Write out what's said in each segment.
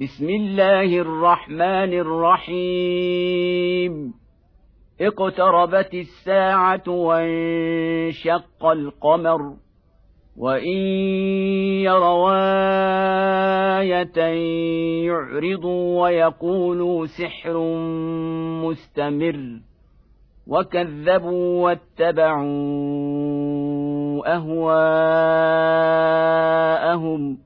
بسم الله الرحمن الرحيم. اقتربت الساعة وانشق القمر. وإن يروا إيه يعرضوا ويقولوا سحر مستمر. وكذبوا واتبعوا أهواءهم.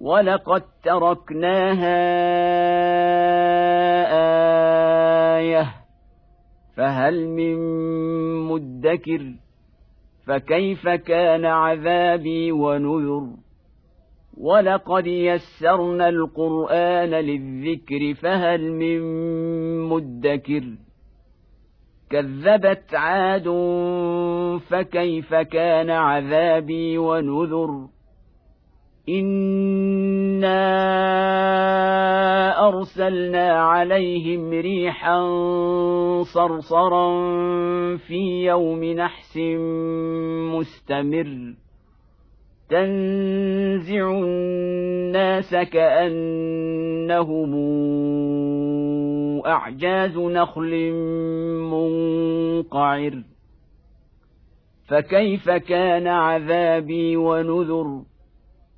ولقد تركناها إيه فهل من مدكر فكيف كان عذابي ونذر ولقد يسرنا القران للذكر فهل من مدكر كذبت عاد فكيف كان عذابي ونذر انا ارسلنا عليهم ريحا صرصرا في يوم نحس مستمر تنزع الناس كانهم اعجاز نخل منقعر فكيف كان عذابي ونذر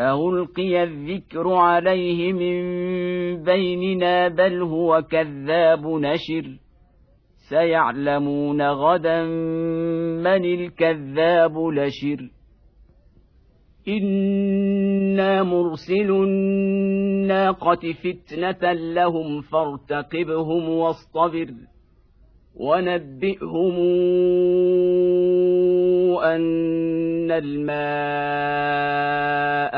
ألقي الذكر عليه من بيننا بل هو كذاب نشر سيعلمون غدا من الكذاب لشر أنا مرسل الناقه فتنه لهم فارتقبهم واصطبر ونبئهم ان الماء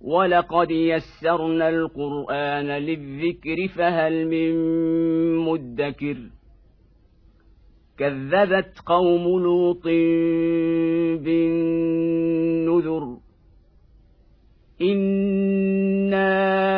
ولقد يسرنا القران للذكر فهل من مدكر كذبت قوم لوط بالنذر أنا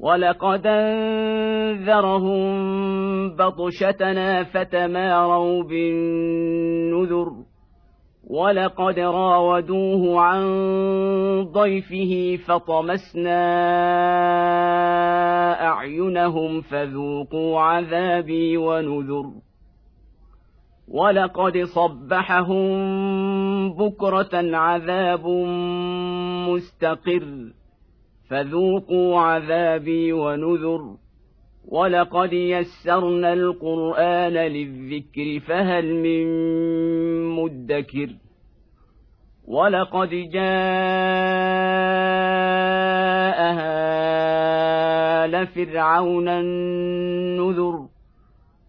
ولقد انذرهم بطشتنا فتماروا بالنذر ولقد راودوه عن ضيفه فطمسنا اعينهم فذوقوا عذابي ونذر ولقد صبحهم بكره عذاب مستقر فذوقوا عذابي ونذر. ولقد يسرنا القران للذكر فهل من مدكر. ولقد جاء هال فرعون النذر.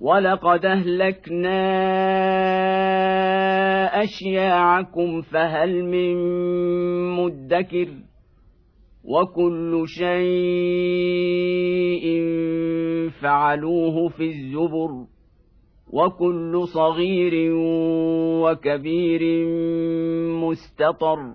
ولقد اهلكنا اشياعكم فهل من مدكر وكل شيء فعلوه في الزبر وكل صغير وكبير مستطر